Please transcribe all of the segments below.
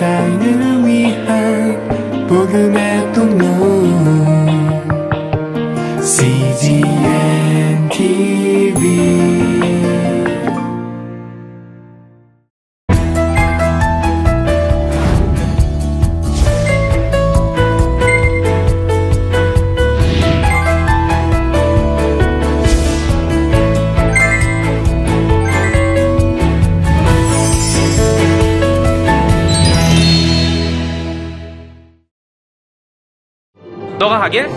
세상을 위한 복음의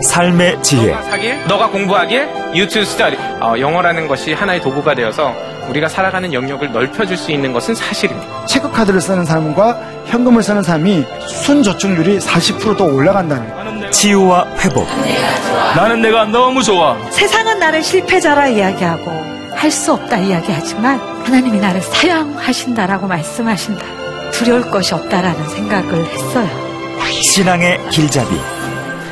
삶의 지혜 너가 사길, 너가 공부하길, 유튜브 스터디. 어, 영어라는 것이 하나의 도구가 되어서 우리가 살아가는 영역을 넓혀줄 수 있는 것은 사실입니다. 체크카드를 쓰는 사람과 현금을 쓰는 사람이 순저축률이 40%더 올라간다는 치유와 회복 나는 내가 너무 좋아. 세상은 나를 실패자라 이야기하고 할 수 없다 이야기하지만 하나님이 나를 사용하신다라고 말씀하신다. 두려울 것이 없다라는 생각을 했어요. 신앙의 길잡이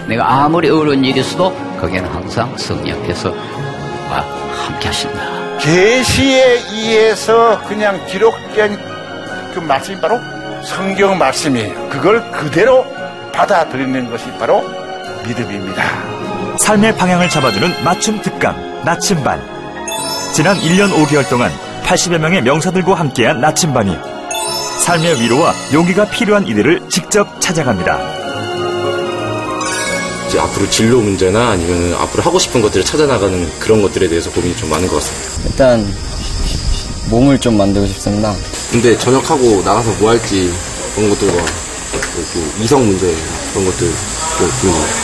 내가 아무리 어려운 일이 있어도 거기에는 항상 성령께서 와 함께 하신다. 계시에 의해서 그냥 기록된 그 말씀이 바로 성경 말씀이에요. 그걸 그대로 받아들이는 것이 바로 믿음입니다. 삶의 방향을 잡아주는 맞춤 특강 나침반 지난 1년 5개월 동안 80여 명의 명사들과 함께한 나침반이 삶의 위로와 용기가 필요한 이들을 직접 찾아갑니다. 이제 앞으로 진로 문제나 아니면 앞으로 하고 싶은 것들을 찾아나가는 그런 것들에 대해서 고민이 좀 많은 것 같습니다. 일단 몸을 좀 만들고 싶습니다. 근데 전역하고 나가서 뭐 할지 그런 것들과 그 이성 문제 그런 것들 좀 고민입니다.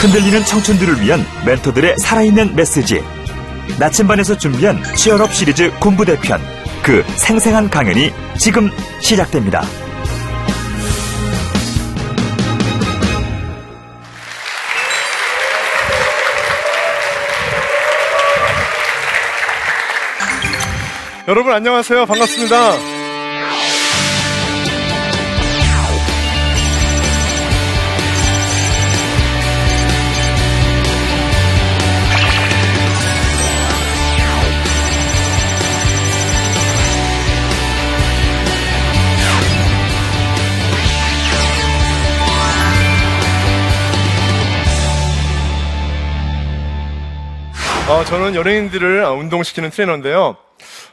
흔들리는 청춘들을 위한 멘토들의 살아있는 메시지 나침반에서 준비한 취업업 시리즈 군부대편 그 생생한 강연이 지금 시작됩니다. 여러분 안녕하세요. 반갑습니다. 어, 저는 연예인들을 운동시키는 트레이너인데요.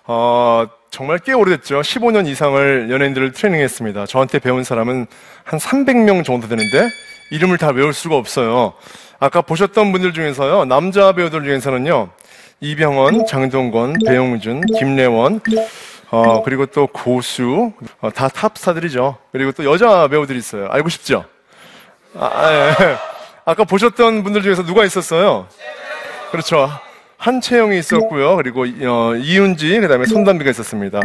어, 정말 꽤 오래됐죠. 15년 이상을 연예인들을 트레이닝했습니다. 저한테 배운 사람은 한 300명 정도 되는데 이름을 다 외울 수가 없어요. 아까 보셨던 분들 중에서요. 남자 배우들 중에서는요. 이병헌, 장동건, 배용준, 김래원, 어, 그리고 또 고수, 어, 다 탑스타들이죠. 그리고 또 여자 배우들이 있어요. 알고 싶죠? 아, 예. 아까 보셨던 분들 중에서 누가 있었어요? 그렇죠. 한채영이 있었고요. 그리고 어, 이윤지, 그다음에 손담비가 있었습니다.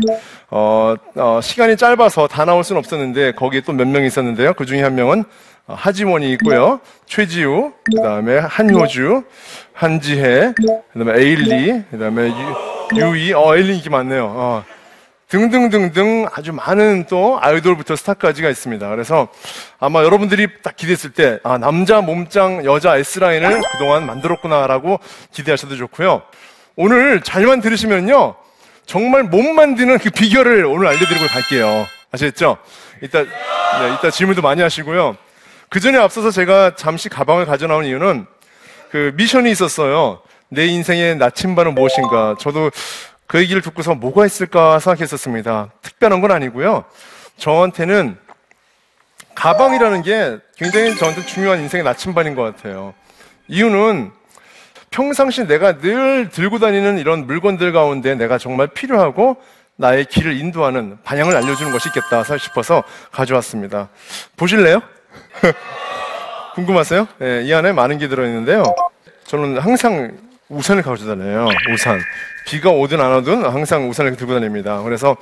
어, 어, 시간이 짧아서 다 나올 수는 없었는데 거기에 또 몇 명이 있었는데요. 그 중에 한 명은 어, 하지원이 있고요. 최지우, 그다음에 한효주, 한지혜, 그다음에 에일리, 그다음에 유, 유이, 어 에일리 인기 많네요. 어. 등등등등 아주 많은 또 아이돌부터 스타까지가 있습니다. 그래서 아마 여러분들이 딱 기대했을 때, 아, 남자 몸짱 여자 S라인을 그동안 만들었구나라고 기대하셔도 좋고요. 오늘 잘만 들으시면요. 정말 못 만드는 그 비결을 오늘 알려드리고 갈게요. 아시겠죠? 이따, 네, 이따 질문도 많이 하시고요. 그 전에 앞서서 제가 잠시 가방을 가져나온 이유는 그 미션이 있었어요. 내 인생의 나침반은 무엇인가. 저도 그 얘기를 듣고서 뭐가 있을까 생각했었습니다. 특별한 건 아니고요. 저한테는 가방이라는 게 굉장히 저한테 중요한 인생의 나침반인 것 같아요. 이유는 평상시 내가 늘 들고 다니는 이런 물건들 가운데 내가 정말 필요하고 나의 길을 인도하는 방향을 알려주는 것이 있겠다 싶어서 가져왔습니다. 보실래요? 궁금하세요? 네, 이 안에 많은 게 들어있는데요. 저는 항상 우산을 가져다녀요. 우산. 비가 오든 안 오든 항상 우산을 들고 다닙니다. 그래서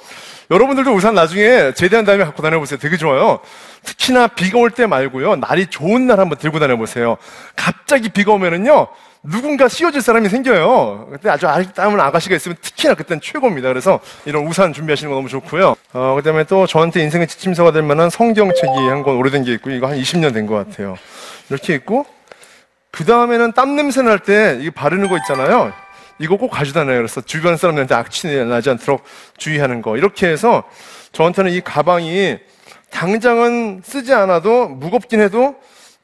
여러분들도 우산 나중에 제대한 다음에 갖고 다녀보세요. 되게 좋아요. 특히나 비가 올 때 말고요. 날이 좋은 날 한번 들고 다녀보세요. 갑자기 비가 오면은요. 누군가 씌워줄 사람이 생겨요. 그때 아주 아름다운 아가씨가 있으면 특히나 그때는 최고입니다. 그래서 이런 우산 준비하시는 거 너무 좋고요. 어, 그 다음에 또 저한테 인생의 지침서가 될 만한 성경책이 한 권 오래된 게 있고, 이거 한 20년 된 것 같아요. 이렇게 있고, 그 다음에는 땀 냄새 날 때 이거 바르는 거 있잖아요. 이거 꼭 가져다녀요. 그래서 주변 사람들한테 악취 나지 않도록 주의하는 거. 이렇게 해서 저한테는 이 가방이 당장은 쓰지 않아도 무겁긴 해도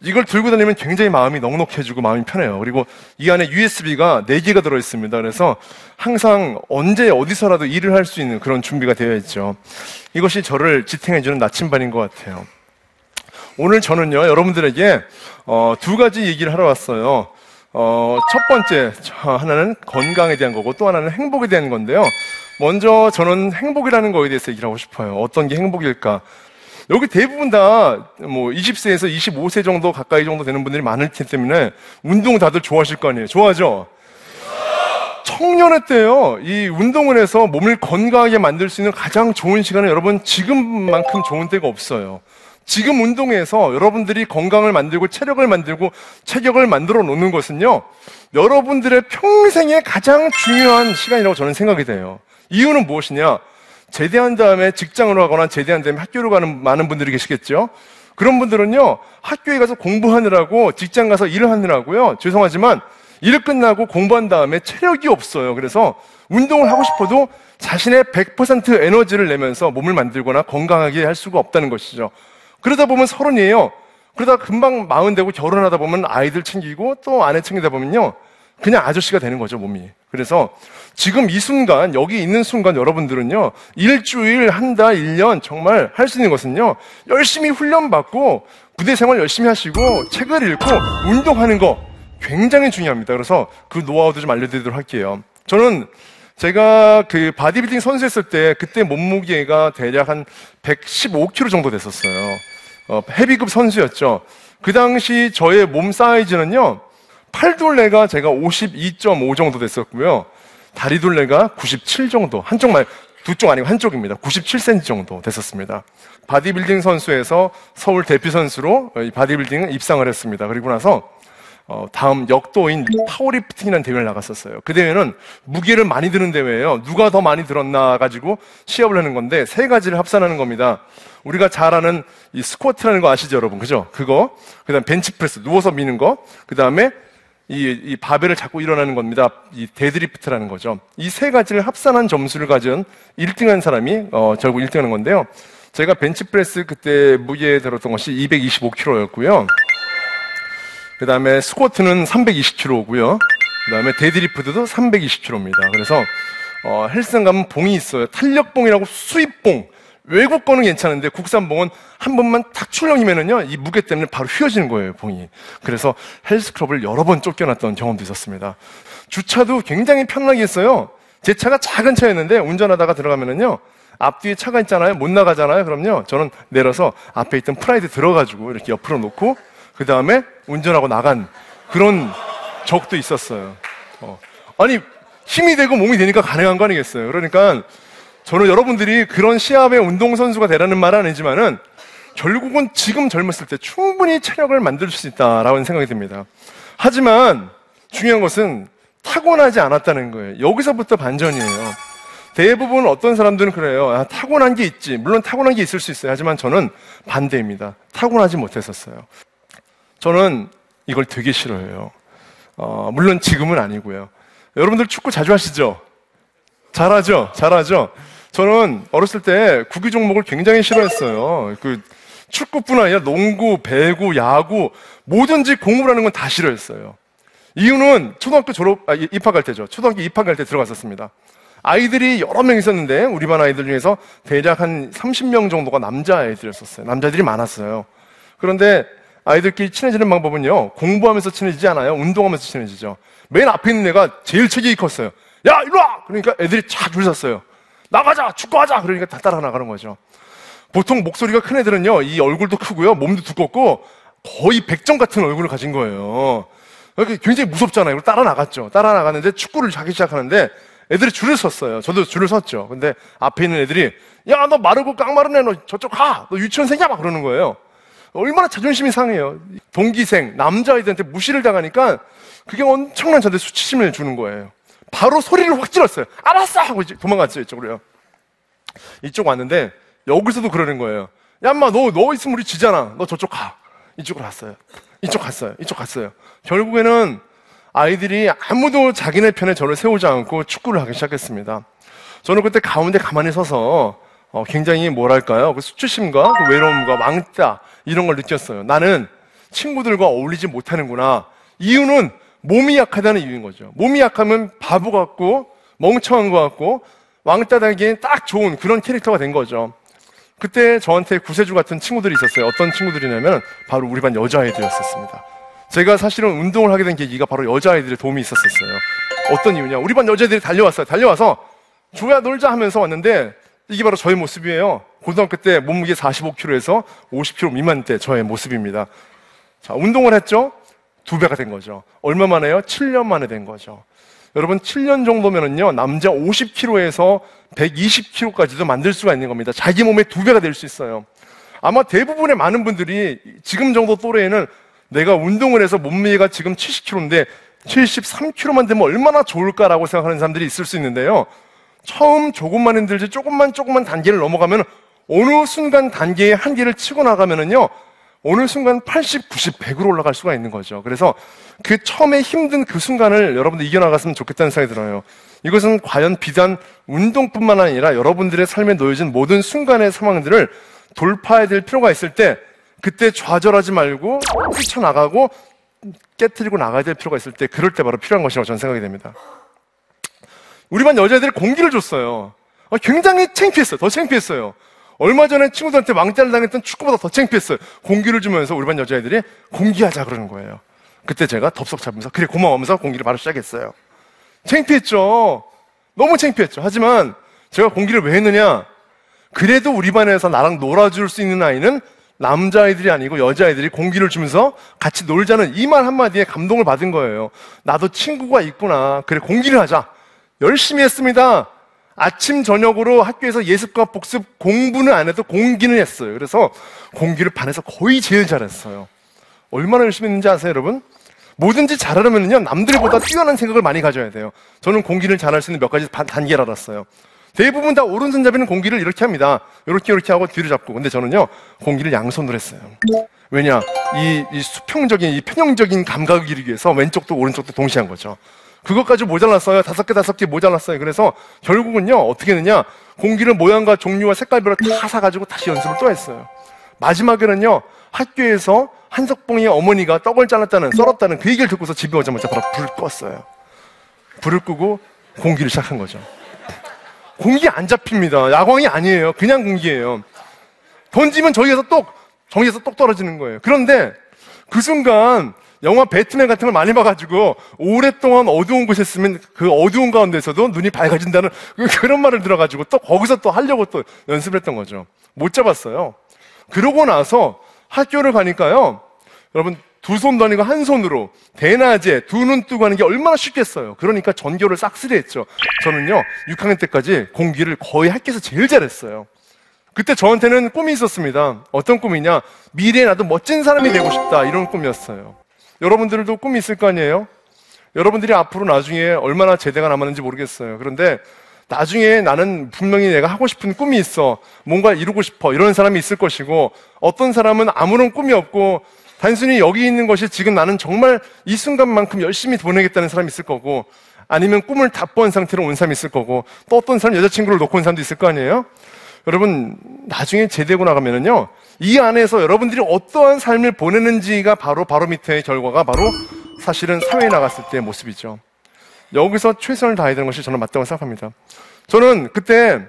이걸 들고 다니면 굉장히 마음이 넉넉해지고 마음이 편해요. 그리고 이 안에 USB가 4개가 들어있습니다. 그래서 항상 언제 어디서라도 일을 할 수 있는 그런 준비가 되어 있죠. 이것이 저를 지탱해주는 나침반인 것 같아요. 오늘 저는요, 여러분들에게 어, 두 가지 얘기를 하러 왔어요. 어, 첫 번째, 저 하나는 건강에 대한 거고 또 하나는 행복에 대한 건데요. 먼저 저는 행복이라는 거에 대해서 얘기를 하고 싶어요. 어떤 게 행복일까? 여기 대부분 다 뭐 20세에서 25세 정도 가까이 정도 되는 분들이 많을 테기 때문에 운동 다들 좋아하실 거 아니에요. 좋아하죠? 청년회 때요, 이 운동을 해서 몸을 건강하게 만들 수 있는 가장 좋은 시간은 여러분 지금만큼 좋은 때가 없어요. 지금 운동해서 여러분들이 건강을 만들고 체력을 만들고 체격을 만들어 놓는 것은요, 여러분들의 평생의 가장 중요한 시간이라고 저는 생각이 돼요. 이유는 무엇이냐? 제대한 다음에 직장을 하거나 제대한 다음에 학교를 가는 많은 분들이 계시겠죠? 그런 분들은요, 학교에 가서 공부하느라고 직장 가서 일을 하느라고요, 죄송하지만 일 끝나고 공부한 다음에 체력이 없어요. 그래서 운동을 하고 싶어도 자신의 100% 에너지를 내면서 몸을 만들거나 건강하게 할 수가 없다는 것이죠. 그러다 보면 서른이에요. 그러다 금방 마흔 되고 결혼하다 보면 아이들 챙기고 또 아내 챙기다 보면요. 그냥 아저씨가 되는 거죠, 몸이. 그래서 지금 이 순간, 여기 있는 순간 여러분들은요, 일주일, 한 달, 일 년 정말 할 수 있는 것은요, 열심히 훈련받고, 부대 생활 열심히 하시고, 책을 읽고, 운동하는 거 굉장히 중요합니다. 그래서 그 노하우도 좀 알려드리도록 할게요. 저는 제가 그 바디빌딩 선수했을 때, 그때 몸무게가 대략 한 115kg 정도 됐었어요. 어, 헤비급 선수였죠. 그 당시 저의 몸 사이즈는요, 팔둘레가 제가 52.5 정도 됐었고요. 다리둘레가 97 정도. 한쪽만, 두쪽 아니고 한쪽입니다. 97cm 정도 됐었습니다. 바디빌딩 선수에서 서울 대표 선수로 이 바디빌딩 입상을 했습니다. 그리고 나서 어, 다음 역도인 파워리프팅이라는 대회를 나갔었어요. 그 대회는 무게를 많이 드는 대회예요. 누가 더 많이 들었나 가지고 시합을 하는 건데 세 가지를 합산하는 겁니다. 우리가 잘 아는 이 스쿼트라는 거 아시죠, 여러분? 그죠? 그거. 그다음 벤치프레스 누워서 미는 거. 그다음에 이, 이 바벨을 잡고 일어나는 겁니다. 이 데드리프트라는 거죠. 이 세 가지를 합산한 점수를 가진 1등한 사람이 어, 결국 1등하는 건데요. 제가 벤치프레스 그때 무게 들었던 것이 225kg였고요. 그 다음에 스쿼트는 320kg고요. 그 다음에 데드리프트도 320kg입니다. 그래서 어, 헬스장 가면 봉이 있어요. 탄력봉이라고 수입봉. 외국 거는 괜찮은데 국산봉은 한 번만 탁 출렁이면은요 이 무게 때문에 바로 휘어지는 거예요 봉이. 그래서 헬스클럽을 여러 번 쫓겨났던 경험도 있었습니다. 주차도 굉장히 편하게 했어요. 제 차가 작은 차였는데 운전하다가 들어가면은요 앞뒤에 차가 있잖아요 못 나가잖아요. 그럼요 저는 내려서 앞에 있던 프라이드 들어가지고 이렇게 옆으로 놓고 그 다음에 운전하고 나간 그런 적도 있었어요. 어. 아니 힘이 되고 몸이 되니까 가능한 거 아니겠어요? 그러니까 저는 여러분들이 그런 시합의 운동선수가 되라는 말은 아니지만은 결국은 지금 젊었을 때 충분히 체력을 만들 수 있다라는 생각이 듭니다. 하지만 중요한 것은 타고나지 않았다는 거예요. 여기서부터 반전이에요. 대부분 어떤 사람들은 그래요. 아, 타고난 게 있지. 물론 타고난 게 있을 수 있어요. 하지만 저는 반대입니다. 타고나지 못했었어요. 저는 이걸 되게 싫어해요. 어, 물론 지금은 아니고요. 여러분들 축구 자주 하시죠? 잘하죠? 잘하죠? 저는 어렸을 때 구기 종목을 굉장히 싫어했어요. 그 축구뿐 아니라 농구, 배구, 야구, 뭐든지 공부를 하는 건 다 싫어했어요. 이유는 초등학교 졸업, 아, 입학할 때죠. 초등학교 입학할 때 들어갔었습니다. 아이들이 여러 명 있었는데, 우리 반 아이들 중에서 대략 한 30명 정도가 남자아이들이었어요. 남자들이 많았어요. 그런데 아이들끼리 친해지는 방법은요, 공부하면서 친해지지 않아요. 운동하면서 친해지죠. 맨 앞에 있는 애가 제일 체격이 컸어요. 야, 이리 와! 그러니까 애들이 쫙줄 섰어요. 나가자! 축구하자! 그러니까 다 따라 나가는 거죠. 보통 목소리가 큰 애들은요, 이 얼굴도 크고요, 몸도 두껍고, 거의 백정 같은 얼굴을 가진 거예요. 그러니까 굉장히 무섭잖아요. 따라 나갔죠. 따라 나갔는데 축구를 하기 시작하는데 애들이 줄을 섰어요. 저도 줄을 섰죠. 근데 앞에 있는 애들이, 야, 너 마르고 깡마른 애, 너 저쪽 가! 너 유치원생이야! 막 그러는 거예요. 얼마나 자존심이 상해요. 동기생, 남자아이들한테 무시를 당하니까 그게 엄청난 저한테 수치심을 주는 거예요. 바로 소리를 확 질렀어요. 알았어! 하고 도망갔어요, 이쪽으로요. 이쪽 왔는데, 여기서도 그러는 거예요. 야, 엄마, 너, 너 있으면 우리 지잖아. 너 저쪽 가. 이쪽으로 갔어요. 이쪽 갔어요. 이쪽 갔어요. 결국에는 아이들이 아무도 자기네 편에 저를 세우지 않고 축구를 하기 시작했습니다. 저는 그때 가운데 가만히 서서 어, 굉장히 뭐랄까요? 그 수치심과 그 외로움과 왕따 이런 걸 느꼈어요. 나는 친구들과 어울리지 못하는구나. 이유는 몸이 약하다는 이유인 거죠. 몸이 약하면 바보 같고 멍청한 것 같고 왕따 당기엔 딱 좋은 그런 캐릭터가 된 거죠. 그때 저한테 구세주 같은 친구들이 있었어요. 어떤 친구들이냐면 바로 우리 반 여자아이들이었었습니다. 제가 사실은 운동을 하게 된 계기가 바로 여자아이들의 도움이 있었었어요. 어떤 이유냐? 우리 반 여자애들이 달려왔어요. 달려와서 조야 놀자 하면서 왔는데 이게 바로 저의 모습이에요. 고등학교 때 몸무게 45kg에서 50kg 미만 때 저의 모습입니다. 자, 운동을 했죠? 두 배가 된 거죠. 얼마 만에요? 7년 만에 된 거죠. 여러분, 7년 정도면은요, 남자 50kg에서 120kg까지도 만들 수가 있는 겁니다. 자기 몸의 두 배가 될 수 있어요. 아마 대부분의 많은 분들이 지금 정도 또래에는 내가 운동을 해서 몸무게가 지금 70kg인데 73kg만 되면 얼마나 좋을까라고 생각하는 사람들이 있을 수 있는데요. 처음 조금만 힘들지 조금만 조금만 단계를 넘어가면 어느 순간 단계의 한계를 치고 나가면은요. 어느 순간 80, 90, 100으로 올라갈 수가 있는 거죠. 그래서 그 처음에 힘든 그 순간을 여러분들 이겨나갔으면 좋겠다는 생각이 들어요. 이것은 과연 비단 운동뿐만 아니라 여러분들의 삶에 놓여진 모든 순간의 상황들을 돌파해야 될 필요가 있을 때 그때 좌절하지 말고 뛰쳐나가고 깨뜨리고 나가야 될 필요가 있을 때 그럴 때 바로 필요한 것이라고 저는 생각이 됩니다. 우리 반 여자애들이 공기를 줬어요. 어, 굉장히 창피했어요. 더 창피했어요. 얼마 전에 친구들한테 왕따를 당했던 축구보다 더 창피했어요. 공기를 주면서 우리 반 여자애들이 공기하자 그러는 거예요. 그때 제가 덥석 잡으면서 그래 고마워 하면서 공기를 바로 시작했어요. 창피했죠. 너무 창피했죠. 하지만 제가 공기를 왜 했느냐? 그래도 우리 반에서 나랑 놀아줄 수 있는 아이는 남자아이들이 아니고 여자아이들이 공기를 주면서 같이 놀자는 이 말 한마디에 감동을 받은 거예요. 나도 친구가 있구나. 그래, 공기를 하자. 열심히 했습니다. 아침, 저녁으로 학교에서 예습과 복습 공부는 안 해도 공기는 했어요. 그래서 공기를 반에서 거의 제일 잘했어요. 얼마나 열심히 했는지 아세요, 여러분? 뭐든지 잘하려면요, 남들보다 뛰어난 생각을 많이 가져야 돼요. 저는 공기를 잘할 수 있는 몇 가지 반- 단계를 알았어요. 대부분 다 오른손잡이는 공기를 이렇게 합니다. 이렇게 이렇게 하고 뒤를 잡고. 근데 저는요, 공기를 양손으로 했어요. 왜냐, 이, 이 수평적인, 이 평형적인 감각을 기르기 위해서 왼쪽도 오른쪽도 동시에 한 거죠. 그것까지 모자랐어요. 다섯 개, 다섯 개 모자랐어요. 그래서 결국은요, 어떻게 했느냐, 공기를 모양과 종류와 색깔별로 다 사가지고 다시 연습을 또 했어요. 마지막에는요, 학교에서 한석봉의 어머니가 떡을 잘랐다는, 썰었다는 그 얘기를 듣고서 집에 오자마자 바로 불을 껐어요. 불을 끄고 공기를 시작한 거죠. 공기 안 잡힙니다. 야광이 아니에요. 그냥 공기예요. 던지면 저기에서 똑, 저기에서 똑 떨어지는 거예요. 그런데 그 순간 영화 배트맨 같은 걸 많이 봐가지고 오랫동안 어두운 곳에 있으면 그 어두운 가운데서도 눈이 밝아진다는 그- 그런 말을 들어가지고 또 거기서 또 하려고 또 연습을 했던 거죠. 못 잡았어요. 그러고 나서 학교를 가니까요. 여러분 두 손도 아니고 한 손으로 대낮에 두 눈 뜨고 하는 게 얼마나 쉽겠어요. 그러니까 전교를 싹쓸이 했죠. 저는요 6학년 때까지 공기를 거의 학교에서 제일 잘했어요. 그때 저한테는 꿈이 있었습니다. 어떤 꿈이냐? 미래에 나도 멋진 사람이 되고 싶다. 이런 꿈이었어요. 여러분들도 꿈이 있을 거 아니에요? 여러분들이 앞으로 나중에 얼마나 제대가 남았는지 모르겠어요. 그런데 나중에 나는 분명히 내가 하고 싶은 꿈이 있어. 뭔가 이루고 싶어. 이런 사람이 있을 것이고, 어떤 사람은 아무런 꿈이 없고, 단순히 여기 있는 것이 지금 나는 정말 이 순간만큼 열심히 보내겠다는 사람이 있을 거고, 아니면 꿈을 다본 상태로 온 사람이 있을 거고, 또 어떤 사람 여자친구를 놓고 온 사람도 있을 거 아니에요? 여러분, 나중에 제대고 나가면은요, 이 안에서 여러분들이 어떠한 삶을 보내는지가 바로, 바로 밑에 결과가 바로 사실은 사회에 나갔을 때의 모습이죠. 여기서 최선을 다해야 되는 것이 저는 맞다고 생각합니다. 저는 그때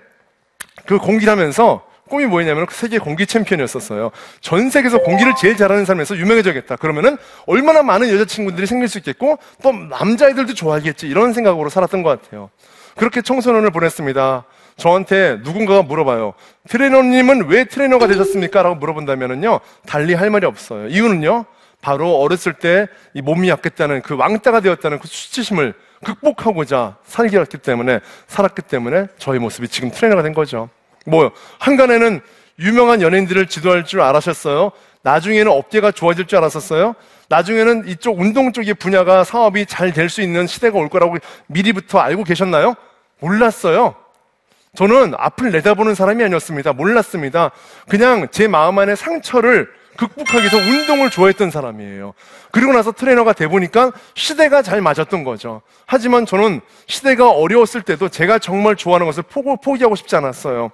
그 공기를 하면서 꿈이 뭐였냐면 그 세계 공기 챔피언이었었어요. 전 세계에서 공기를 제일 잘하는 사람에서 유명해져야겠다. 그러면은 얼마나 많은 여자친구들이 생길 수 있겠고 또 남자애들도 좋아하겠지. 이런 생각으로 살았던 것 같아요. 그렇게 청소년을 보냈습니다. 저한테 누군가가 물어봐요. 트레이너님은 왜 트레이너가 되셨습니까? 라고 물어본다면은요, 달리 할 말이 없어요. 이유는요, 바로 어렸을 때 이 몸이 약했다는 그 왕따가 되었다는 그 수치심을 극복하고자 살기였기 때문에, 살았기 때문에 저희 모습이 지금 트레이너가 된 거죠. 뭐요? 한간에는 유명한 연예인들을 지도할 줄 알았었어요? 나중에는 업계가 좋아질 줄 알았었어요? 나중에는 이쪽 운동 쪽의 분야가 사업이 잘 될 수 있는 시대가 올 거라고 미리부터 알고 계셨나요? 몰랐어요. 저는 앞을 내다보는 사람이 아니었습니다. 몰랐습니다. 그냥 제 마음 안의 상처를 극복하기 위해서 운동을 좋아했던 사람이에요. 그리고 나서 트레이너가 돼 보니까 시대가 잘 맞았던 거죠. 하지만 저는 시대가 어려웠을 때도 제가 정말 좋아하는 것을 포기하고 싶지 않았어요.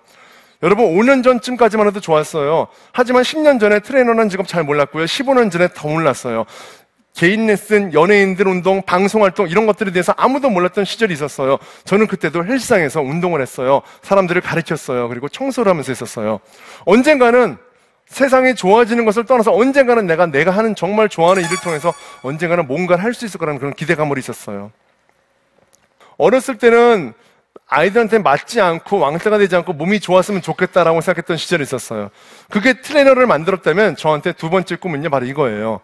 여러분 5년 전쯤까지만 해도 좋았어요. 하지만 10년 전에 트레이너라는 직업 잘 몰랐고요. 15년 전에 더 몰랐어요. 개인 레슨, 연예인들 운동, 방송 활동 이런 것들에 대해서 아무도 몰랐던 시절이 있었어요. 저는 그때도 헬스장에서 운동을 했어요. 사람들을 가르쳤어요. 그리고 청소를 하면서 했었어요. 언젠가는 세상이 좋아지는 것을 떠나서 언젠가는 내가 내가 하는 정말 좋아하는 일을 통해서 언젠가는 뭔가를 할 수 있을 거라는 그런 기대감이 있었어요. 어렸을 때는 아이들한테 맞지 않고 왕따가 되지 않고 몸이 좋았으면 좋겠다라고 생각했던 시절이 있었어요. 그게 트레이너를 만들었다면 저한테 두 번째 꿈은요, 바로 이거예요.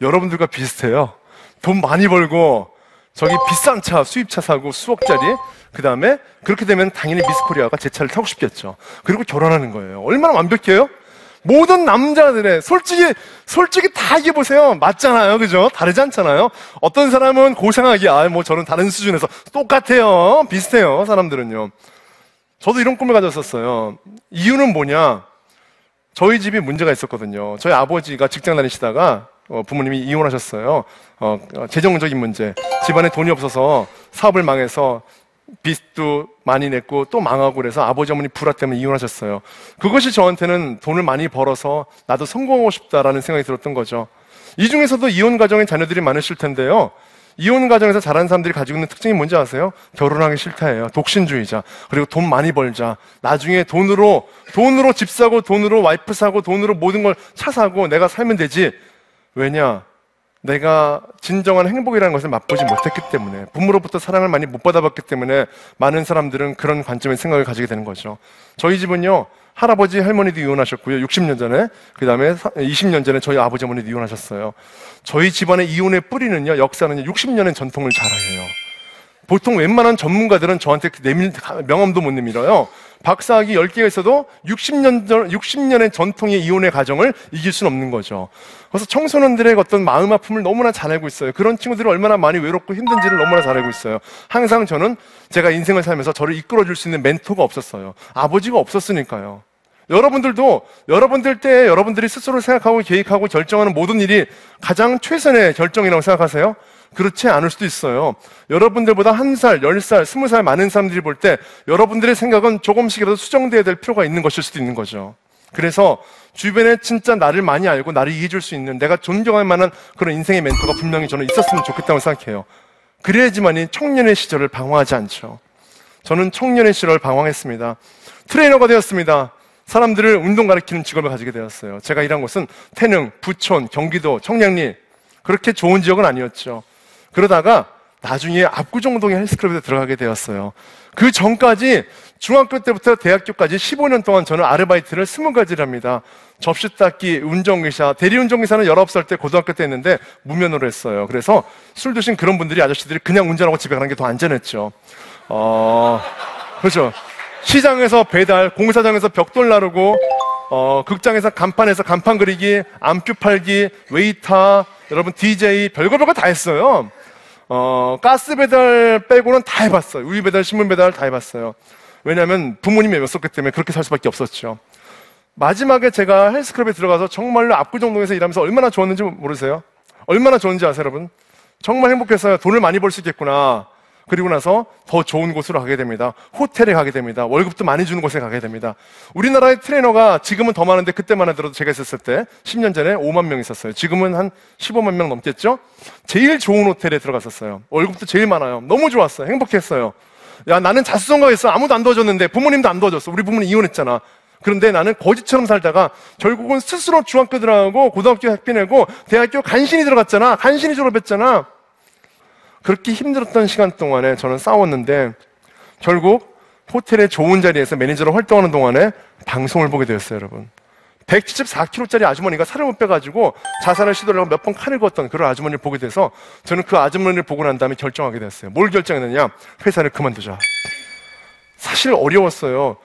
여러분들과 비슷해요. 돈 많이 벌고, 저기 비싼 차, 수입차 사고 수억짜리, 그 다음에 그렇게 되면 당연히 미스 코리아가 제 차를 타고 싶겠죠. 그리고 결혼하는 거예요. 얼마나 완벽해요? 모든 남자들의 솔직히 솔직히 다 이게 보세요. 맞잖아요. 그죠? 다르지 않잖아요. 어떤 사람은 고생하기 아뭐 저는 다른 수준에서 똑같아요. 비슷해요 사람들은요. 저도 이런 꿈을 가졌었어요. 이유는 뭐냐? 저희 집이 문제가 있었거든요. 저희 아버지가 직장 다니시다가 어, 부모님이 이혼하셨어요 어, 어, 재정적인 문제 집안에 돈이 없어서 사업을 망해서 빚도 많이 냈고 또 망하고 그래서 아버지 어머니 불화 때문에 이혼하셨어요. 그것이 저한테는 돈을 많이 벌어서 나도 성공하고 싶다라는 생각이 들었던 거죠. 이 중에서도 이혼 가정의 자녀들이 많으실 텐데요. 이혼 가정에서 자란 사람들이 가지고 있는 특징이 뭔지 아세요? 결혼하기 싫다예요. 독신주의자. 그리고 돈 많이 벌자. 나중에 돈으로 돈으로 집 사고 돈으로 와이프 사고 돈으로 모든 걸 차 사고 내가 살면 되지. 왜냐? 내가 진정한 행복이라는 것을 맛보지 못했기 때문에 부모로부터 사랑을 많이 못 받아봤기 때문에 많은 사람들은 그런 관점의 생각을 가지게 되는 거죠. 저희 집은요 할아버지 할머니도 이혼하셨고요 60년 전에 그 다음에 20년 전에 저희 아버지 어머니도 이혼하셨어요. 저희 집안의 이혼의 뿌리는요 역사는 60년의 전통을 자랑해요. 보통 웬만한 전문가들은 저한테 그 내밀, 명함도 못 내밀어요. 박사학위 10개가 있어도 60년 전, 60년의 전통의 이혼의 가정을 이길 수는 없는 거죠. 그래서 청소년들의 어떤 마음 아픔을 너무나 잘 알고 있어요. 그런 친구들이 얼마나 많이 외롭고 힘든지를 너무나 잘 알고 있어요. 항상 저는 제가 인생을 살면서 저를 이끌어 줄 수 있는 멘토가 없었어요. 아버지가 없었으니까요. 여러분들도 여러분들 때 여러분들이 스스로 생각하고 계획하고 결정하는 모든 일이 가장 최선의 결정이라고 생각하세요? 그렇지 않을 수도 있어요. 여러분들보다 한 살, 열 살, 스무 살 많은 사람들이 볼 때 여러분들의 생각은 조금씩이라도 수정돼야 될 필요가 있는 것일 수도 있는 거죠. 그래서 주변에 진짜 나를 많이 알고 나를 이해해줄 수 있는 내가 존경할 만한 그런 인생의 멘토가 분명히 저는 있었으면 좋겠다고 생각해요. 그래야지만이 청년의 시절을 방황하지 않죠. 저는 청년의 시절을 방황했습니다. 트레이너가 되었습니다. 사람들을 운동 가르치는 직업을 가지게 되었어요. 제가 일한 곳은 태릉, 부촌, 경기도, 청량리 그렇게 좋은 지역은 아니었죠. 그러다가 나중에 압구정동의 헬스클럽에 들어가게 되었어요. 그 전까지 중학교 때부터 대학교까지 15년 동안 저는 아르바이트를 20가지를 합니다. 접시 닦기, 운전기사, 대리운전기사는 19살 때 고등학교 때 했는데 무면허로 했어요. 그래서 술 드신 그런 분들이 아저씨들이 그냥 운전하고 집에 가는 게 더 안전했죠. 어, 그렇죠. 시장에서 배달, 공사장에서 벽돌 나르고, 어, 극장에서 간판에서 간판 그리기, 암표 팔기, 웨이터, 여러분 DJ 별거 별거 다 했어요. 어, 가스 배달 빼고는 다 해봤어요. 우유 배달, 신문 배달 다 해봤어요. 왜냐하면 부모님이 없었기 때문에 그렇게 살 수밖에 없었죠. 마지막에 제가 헬스클럽에 들어가서 정말로 압구정동에서 일하면서 얼마나 좋았는지 모르세요? 얼마나 좋은지 아세요, 여러분? 정말 행복했어요. 돈을 많이 벌 수 있겠구나. 그리고 나서 더 좋은 곳으로 가게 됩니다. 호텔에 가게 됩니다. 월급도 많이 주는 곳에 가게 됩니다. 우리나라의 트레이너가 지금은 더 많은데 그때만 하더라도 제가 있었을 때 10년 전에 5만 명 있었어요. 지금은 한 15만 명 넘겠죠? 제일 좋은 호텔에 들어갔었어요. 월급도 제일 많아요. 너무 좋았어요. 행복했어요. 야, 나는 자수성가가 있어. 아무도 안 도와줬는데 부모님도 안 도와줬어. 우리 부모님 이혼했잖아. 그런데 나는 거지처럼 살다가 결국은 스스로 중학교 들어가고 고등학교 학비 내고 대학교 간신히 들어갔잖아. 간신히 졸업했잖아. 그렇게 힘들었던 시간 동안에 저는 싸웠는데 결국 호텔의 좋은 자리에서 매니저로 활동하는 동안에 방송을 보게 되었어요, 여러분. 174kg짜리 아주머니가 살을 못 빼가지고 자살을 시도를 하고 몇 번 칼을 그었던 그런 아주머니를 보게 돼서 저는 그 아주머니를 보고 난 다음에 결정하게 됐어요. 뭘 결정했느냐? 회사를 그만두자. 사실 어려웠어요.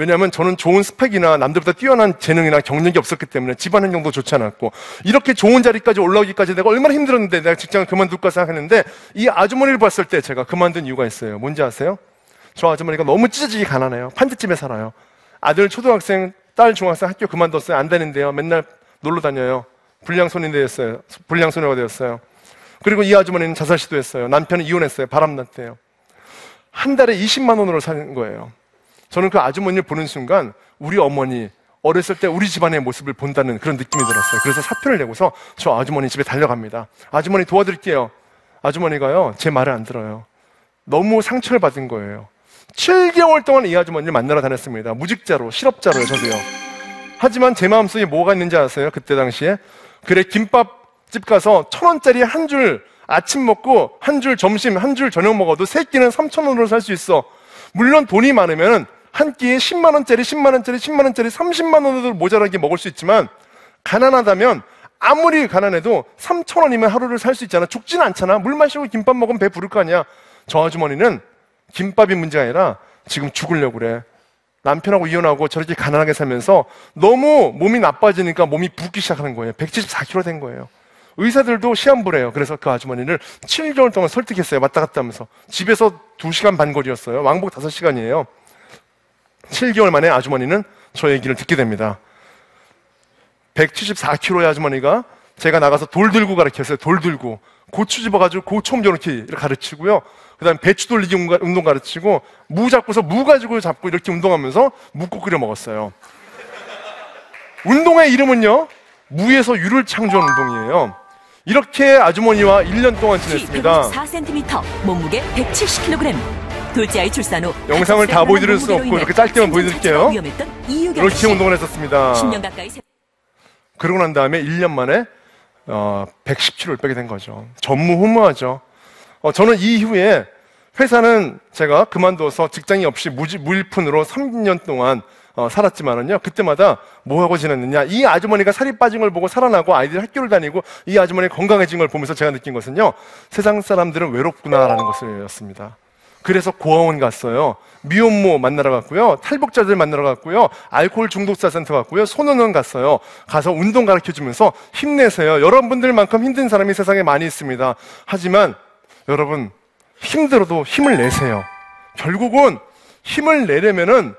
왜냐하면 저는 좋은 스펙이나 남들보다 뛰어난 재능이나 경력이 없었기 때문에 집안 환경도 좋지 않았고 이렇게 좋은 자리까지 올라오기까지 내가 얼마나 힘들었는데 내가 직장을 그만둘까 생각했는데 이 아주머니를 봤을 때 제가 그만둔 이유가 있어요. 뭔지 아세요? 저 아주머니가 너무 찢어지게 가난해요. 판잣집에 살아요. 아들 초등학생, 딸 중학생 학교 그만뒀어요. 안 되는데요. 맨날 놀러 다녀요. 불량손이 되었어요. 불량소녀가 되었어요. 그리고 이 아주머니는 자살 시도했어요. 남편이 이혼했어요. 바람났대요. 한 달에 20만 원으로 사는 거예요. 저는 그 아주머니를 보는 순간 우리 어머니 어렸을 때 우리 집안의 모습을 본다는 그런 느낌이 들었어요. 그래서 사표를 내고서 저 아주머니 집에 달려갑니다. 아주머니 도와드릴게요. 아주머니가요 제 말을 안 들어요. 너무 상처를 받은 거예요. 7개월 동안 이 아주머니를 만나러 다녔습니다. 무직자로 실업자로요 저도요. 하지만 제 마음속에 뭐가 있는지 아세요? 그때 당시에 그래 김밥집 가서 천 원짜리 한 줄 아침 먹고 한 줄 점심 한 줄 저녁 먹어도 세 끼는 3천 원으로 살 수 있어. 물론 돈이 많으면 한 끼에 10만 원짜리 10만 원짜리 10만 원짜리 30만 원으로 모자라게 먹을 수 있지만 가난하다면 아무리 가난해도 3천 원이면 하루를 살 수 있잖아. 죽지는 않잖아. 물 마시고 김밥 먹으면 배 부를 거 아니야. 저 아주머니는 김밥이 문제가 아니라 지금 죽으려고 그래. 남편하고 이혼하고 저렇게 가난하게 살면서 너무 몸이 나빠지니까 몸이 붓기 시작하는 거예요. 174kg 된 거예요. 의사들도 시험보래요. 그래서 그 아주머니를 7개월 동안 설득했어요. 왔다 갔다 하면서. 집에서 2시간 반 거리였어요. 왕복 5시간이에요. 7개월 만에 아주머니는 저 얘기를 듣게 됩니다. 174kg의 아주머니가 제가 나가서 돌 들고 가르쳤어요. 돌 들고. 고추 집어가지고 고추 옮겨놓기 가르치고요. 그 다음에 배추 돌리기 운동 가르치고 무 잡고서 무 가지고 잡고 이렇게 운동하면서 묵고 끓여 먹었어요. 운동의 이름은요. 무에서 유를 창조한 운동이에요. 이렇게 아주머니와 1년 동안 지냈습니다. 4cm, 몸무게 170kg. 아이 출산 후 영상을 다 보여드릴 수 없고 이렇게 짧게만 보여드릴게요. 씨. 운동을 했었습니다. 10년 가까이 세... 그러고 난 다음에 1년 만에 어, 110kg를 빼게 된 거죠. 전무후무하죠. 어, 저는 이후에 회사는 제가 그만둬서 직장이 없이 무지, 무일푼으로 3년 동안 어, 살았지만은요, 그때마다 뭐 하고 지냈느냐. 이 아주머니가 살이 빠진 걸 보고 살아나고 아이들이 학교를 다니고 이 아주머니 건강해진 걸 보면서 제가 느낀 것은요, 세상 사람들은 외롭구나라는 것을였습니다. 그래서 고아원 갔어요. 미혼모 만나러 갔고요. 탈북자들 만나러 갔고요. 알코올 중독자 센터 갔고요. 소년원 갔어요. 가서 운동 가르쳐 주면서 힘내세요. 여러분들만큼 힘든 사람이 세상에 많이 있습니다. 하지만 여러분 힘들어도 힘을 내세요. 결국은 힘을 내려면은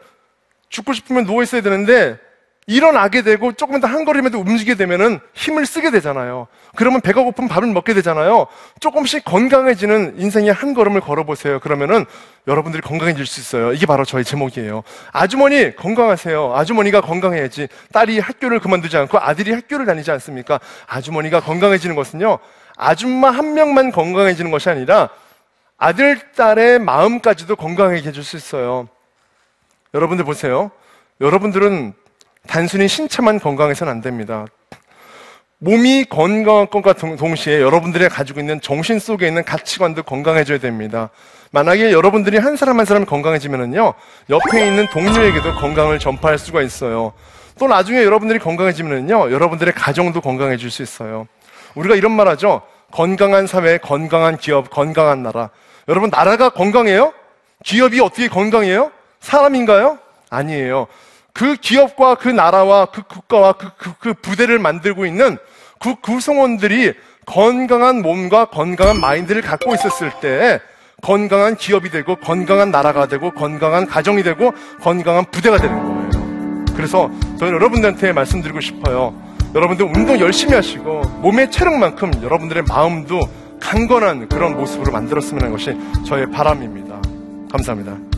죽고 싶으면 누워 있어야 되는데 일어나게 되고 조금 더 한 걸음이라도 움직이게 되면은 힘을 쓰게 되잖아요. 그러면 배가 고프면 밥을 먹게 되잖아요. 조금씩 건강해지는 인생의 한 걸음을 걸어보세요. 그러면은 여러분들이 건강해질 수 있어요. 이게 바로 저의 제목이에요. 아주머니 건강하세요. 아주머니가 건강해야지. 딸이 학교를 그만두지 않고 아들이 학교를 다니지 않습니까? 아주머니가 건강해지는 것은요. 아줌마 한 명만 건강해지는 것이 아니라 아들, 딸의 마음까지도 건강하게 해줄 수 있어요. 여러분들 보세요. 여러분들은 단순히 신체만 건강해서는 안 됩니다. 몸이 건강한 것과 동- 동시에 여러분들이 가지고 있는 정신 속에 있는 가치관도 건강해져야 됩니다. 만약에 여러분들이 한 사람 한 사람 건강해지면은요, 옆에 있는 동료에게도 건강을 전파할 수가 있어요. 또 나중에 여러분들이 건강해지면은요, 여러분들의 가정도 건강해질 수 있어요. 우리가 이런 말 하죠. 건강한 사회, 건강한 기업, 건강한 나라. 여러분, 나라가 건강해요? 기업이 어떻게 건강해요? 사람인가요? 아니에요. 그 기업과 그 나라와 그 국가와 그, 그, 그 부대를 만들고 있는 그 구성원들이 건강한 몸과 건강한 마인드를 갖고 있었을 때 건강한 기업이 되고 건강한 나라가 되고 건강한 가정이 되고 건강한 부대가 되는 거예요. 그래서 저는 여러분들한테 말씀드리고 싶어요. 여러분들 운동 열심히 하시고 몸의 체력만큼 여러분들의 마음도 강건한 그런 모습으로 만들었으면 하는 것이 저의 바람입니다. 감사합니다.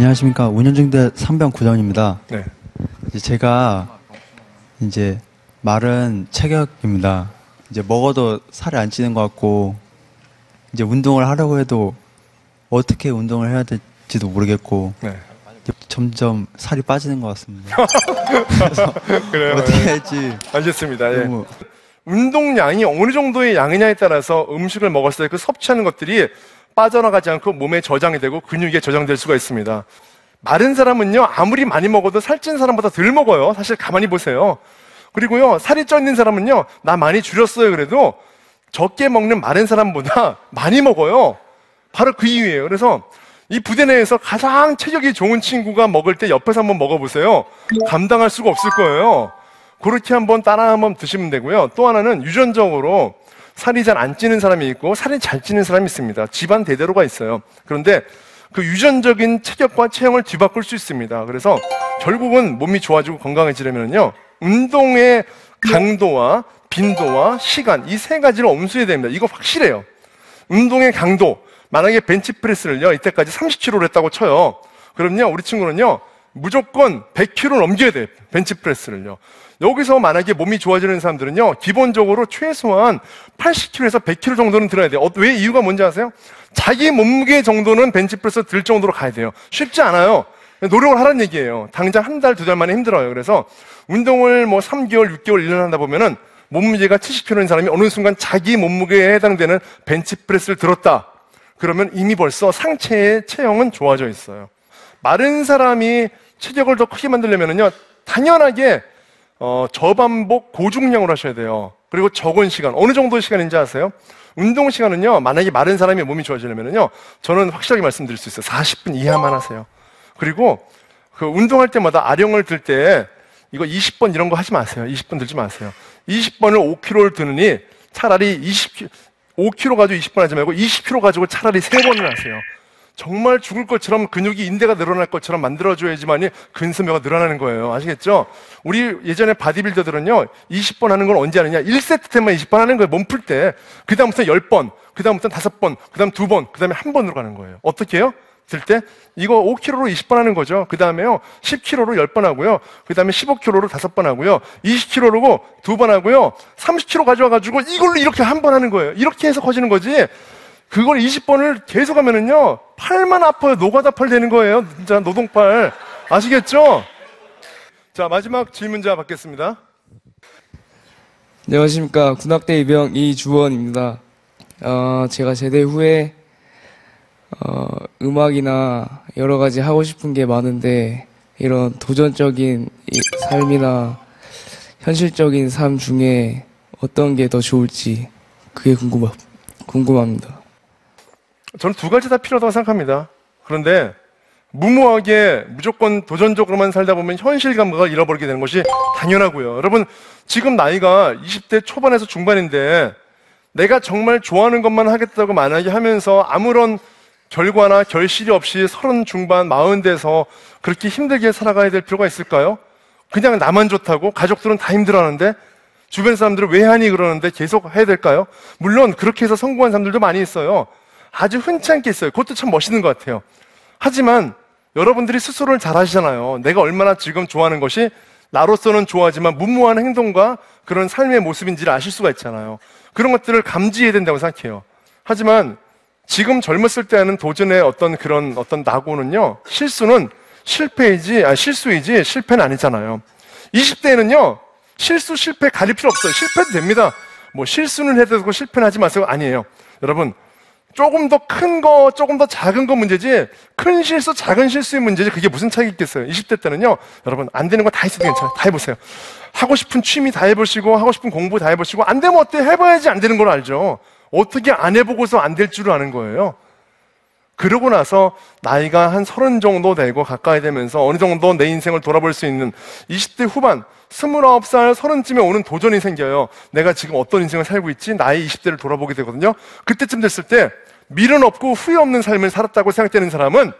안녕하십니까. 운현중대 3병 구장입니다. 네. 이제 제가 이제 말은 체격입니다. 이제 먹어도 살이 안 찌는 것 같고 이제 운동을 하려고 해도 어떻게 운동을 해야 될지도 모르겠고 네. 점점 살이 빠지는 것 같습니다. 그래요. 어떻게 예. 할지 알겠습니다. 예. 너무 운동량이 어느 정도의 양이냐에 따라서 음식을 먹었을 때 그 섭취하는 것들이 빠져나가지 않고 몸에 저장이 되고 근육에 저장될 수가 있습니다. 마른 사람은요, 아무리 많이 먹어도 살찐 사람보다 덜 먹어요. 사실 가만히 보세요. 그리고요, 살이 쪄 있는 사람은요, 나 많이 줄였어요. 그래도 적게 먹는 마른 사람보다 많이 먹어요. 바로 그 이유예요. 그래서 이 부대 내에서 가장 체격이 좋은 친구가 먹을 때 옆에서 한번 먹어보세요. 감당할 수가 없을 거예요. 그렇게 한번 따라 한번 드시면 되고요. 또 하나는 유전적으로 살이 잘 안 찌는 사람이 있고 살이 잘 찌는 사람이 있습니다. 집안 대대로가 있어요. 그런데 그 유전적인 체격과 체형을 뒤바꿀 수 있습니다. 그래서 결국은 몸이 좋아지고 건강해지려면요. 운동의 강도와 빈도와 시간 이 세 가지를 엄수해야 됩니다. 이거 확실해요. 운동의 강도 만약에 벤치프레스를요 이때까지 30kg를 했다고 쳐요. 그럼요 우리 친구는요 무조건 100kg 넘겨야 돼요. 벤치프레스를요. 여기서 만약에 몸이 좋아지는 사람들은요 기본적으로 최소한 80kg에서 100kg 정도는 들어야 돼요. 어, 왜 이유가 뭔지 아세요? 자기 몸무게 정도는 벤치프레스 들 정도로 가야 돼요. 쉽지 않아요. 노력을 하라는 얘기예요. 당장 한 달, 두 달 만에 힘들어요. 그래서 운동을 뭐 3개월, 6개월, 1년 하다 보면은 몸무게가 70kg인 사람이 어느 순간 자기 몸무게에 해당되는 벤치프레스를 들었다. 그러면 이미 벌써 상체의 체형은 좋아져 있어요. 마른 사람이 체격을 더 크게 만들려면은요, 당연하게 어, 저반복 고중량으로 하셔야 돼요. 그리고 적은 시간. 어느 정도 시간인지 아세요? 운동 시간은요, 만약에 마른 사람이 몸이 좋아지려면은요, 저는 확실하게 말씀드릴 수 있어요. 40분 이하만 하세요. 그리고 그 운동할 때마다 아령을 들 때 이거 20번 이런 거 하지 마세요. 20번 들지 마세요. 20번을 5kg를 드느니 차라리 20, 5kg 가지고 20번 하지 말고 20kg 가지고 차라리 3번을 하세요. 정말 죽을 것처럼 근육이 인대가 늘어날 것처럼 만들어줘야지만이 근섬유가 늘어나는 거예요. 아시겠죠? 우리 예전에 바디빌더들은요, 20번 하는 건 언제 하느냐? 1세트 때만 20번 하는 거예요. 몸 풀 때. 그 다음부터 10번, 그 다음부터 5번, 그 다음 2번, 그 다음에 한 번으로 가는 거예요. 어떻게 해요? 들 때, 이거 5kg로 20번 하는 거죠. 그 다음에요, 10kg로 10번 하고요. 그 다음에 15kg로 5번 하고요. 20kg로 2번 하고요. 30kg 가져와가지고 이걸로 이렇게 한 번 하는 거예요. 이렇게 해서 커지는 거지. 그걸 20번을 계속 하면은요, 팔만 아파요. 노가다 팔 되는 거예요. 진짜 노동팔. 아시겠죠? 자, 마지막 질문자 받겠습니다. 안녕하십니까. 군악대 입영 이주원입니다. 어, 제가 제대 후에 어, 음악이나 여러 가지 하고 싶은 게 많은데 이런 도전적인 이 삶이나 현실적인 삶 중에 어떤 게 더 좋을지 그게 궁금, 궁금합니다. 저는 두 가지 다 필요하다고 생각합니다. 그런데 무모하게 무조건 도전적으로만 살다 보면 현실 감각을 잃어버리게 되는 것이 당연하고요. 여러분, 지금 나이가 20대 초반에서 중반인데 내가 정말 좋아하는 것만 하겠다고 만약에 하면서 아무런 결과나 결실이 없이 서른 중반, 마흔 돼서 그렇게 힘들게 살아가야 될 필요가 있을까요? 그냥 나만 좋다고 가족들은 다 힘들어하는데 주변 사람들은 왜 하니 그러는데 계속 해야 될까요? 물론 그렇게 해서 성공한 사람들도 많이 있어요. 아주 흔치 않게 있어요. 그것도 참 멋있는 것 같아요. 하지만 여러분들이 스스로를 잘 아시잖아요. 내가 얼마나 지금 좋아하는 것이 나로서는 좋아하지만 무모한 행동과 그런 삶의 모습인지를 아실 수가 있잖아요. 그런 것들을 감지해야 된다고 생각해요. 하지만 지금 젊었을 때 하는 도전의 어떤 그런 어떤 낙오는요, 실수는 실패이지, 아, 실수이지 실패는 아니잖아요. 20대에는요, 실수, 실패 가릴 필요 없어요. 실패도 됩니다. 뭐 실수는 해도 되고 실패는 하지 마세요. 아니에요. 여러분, 조금 더 큰 거, 조금 더 작은 거 문제지, 큰 실수, 작은 실수의 문제지, 그게 무슨 차이가 있겠어요? 20대 때는요, 여러분, 안 되는 거 다 있어도 괜찮아요. 다 해보세요. 하고 싶은 취미 다 해보시고, 하고 싶은 공부 다 해보시고, 안 되면 어때? 해봐야지 안 되는 걸 알죠. 어떻게 안 해보고서 안 될 줄을 아는 거예요. 그러고 나서 나이가 한 서른 정도 되고 가까이 되면서 어느 정도 내 인생을 돌아볼 수 있는 20대 후반, 29살, 서른쯤에 오는 도전이 생겨요. 내가 지금 어떤 인생을 살고 있지? 나이 20대를 돌아보게 되거든요. 그때쯤 됐을 때 미련 없고 후회 없는 삶을 살았다고 생각되는 사람은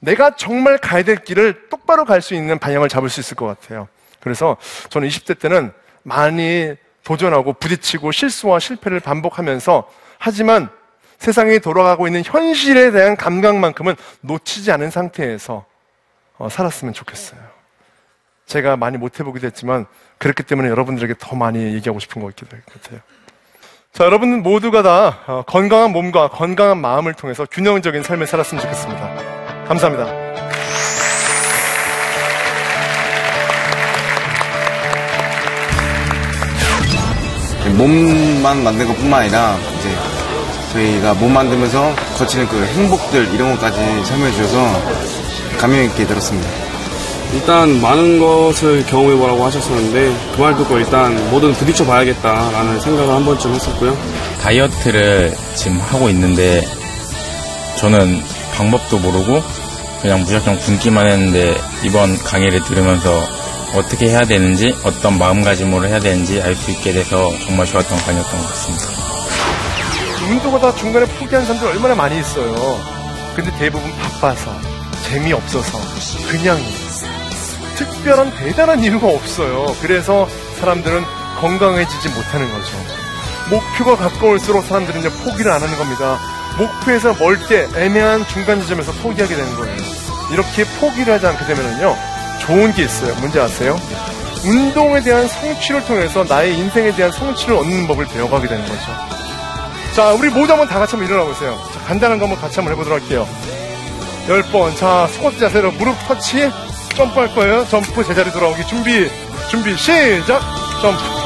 내가 정말 가야 될 길을 똑바로 갈 수 있는 방향을 잡을 수 있을 것 같아요. 그래서 저는 20대 때는 많이 도전하고 부딪히고 실수와 실패를 반복하면서 하지만 세상이 돌아가고 있는 현실에 대한 감각만큼은 놓치지 않은 상태에서 어, 살았으면 좋겠어요. 제가 많이 못 해보기도 했지만 그렇기 때문에 여러분들에게 더 많이 얘기하고 싶은 것 같아요. 자, 여러분 모두가 다 어, 건강한 몸과 건강한 마음을 통해서 균형적인 삶을 살았으면 좋겠습니다. 감사합니다. 몸만 만든 것 뿐만 아니라 이제 저희가 몸 만들면서 거치는 그 행복들 이런 것까지 설명해 주셔서 감명 있게 들었습니다. 일단 많은 것을 경험해보라고 하셨었는데 그 말 듣고 일단 뭐든 부딪혀 봐야겠다라는 생각을 한 번쯤 했었고요. 다이어트를 지금 하고 있는데 저는 방법도 모르고 그냥 무작정 굶기만 했는데 이번 강의를 들으면서 어떻게 해야 되는지 어떤 마음가짐으로 해야 되는지 알 수 있게 돼서 정말 좋았던 강의였던 것 같습니다. 운동하다 중간에 포기한 사람들 얼마나 많이 있어요. 근데 대부분 바빠서, 재미없어서, 그냥 특별한 대단한 이유가 없어요. 그래서 사람들은 건강해지지 못하는 거죠. 목표가 가까울수록 사람들은 포기를 안 하는 겁니다. 목표에서 멀때 애매한 중간 지점에서 포기하게 되는 거예요. 이렇게 포기를 하지 않게 되면은요, 좋은 게 있어요. 뭔지 아세요? 운동에 대한 성취를 통해서 나의 인생에 대한 성취를 얻는 법을 배워가게 되는 거죠. 자, 우리 모두 한번 다 같이 한번 일어나 보세요. 자, 간단한 거 한번 같이 한번 해보도록 할게요. 열 번. 자, 스쿼트 자세로 무릎 터치. 점프할 거예요. 점프 제자리 돌아오기. 준비. 준비. 시작. 점프.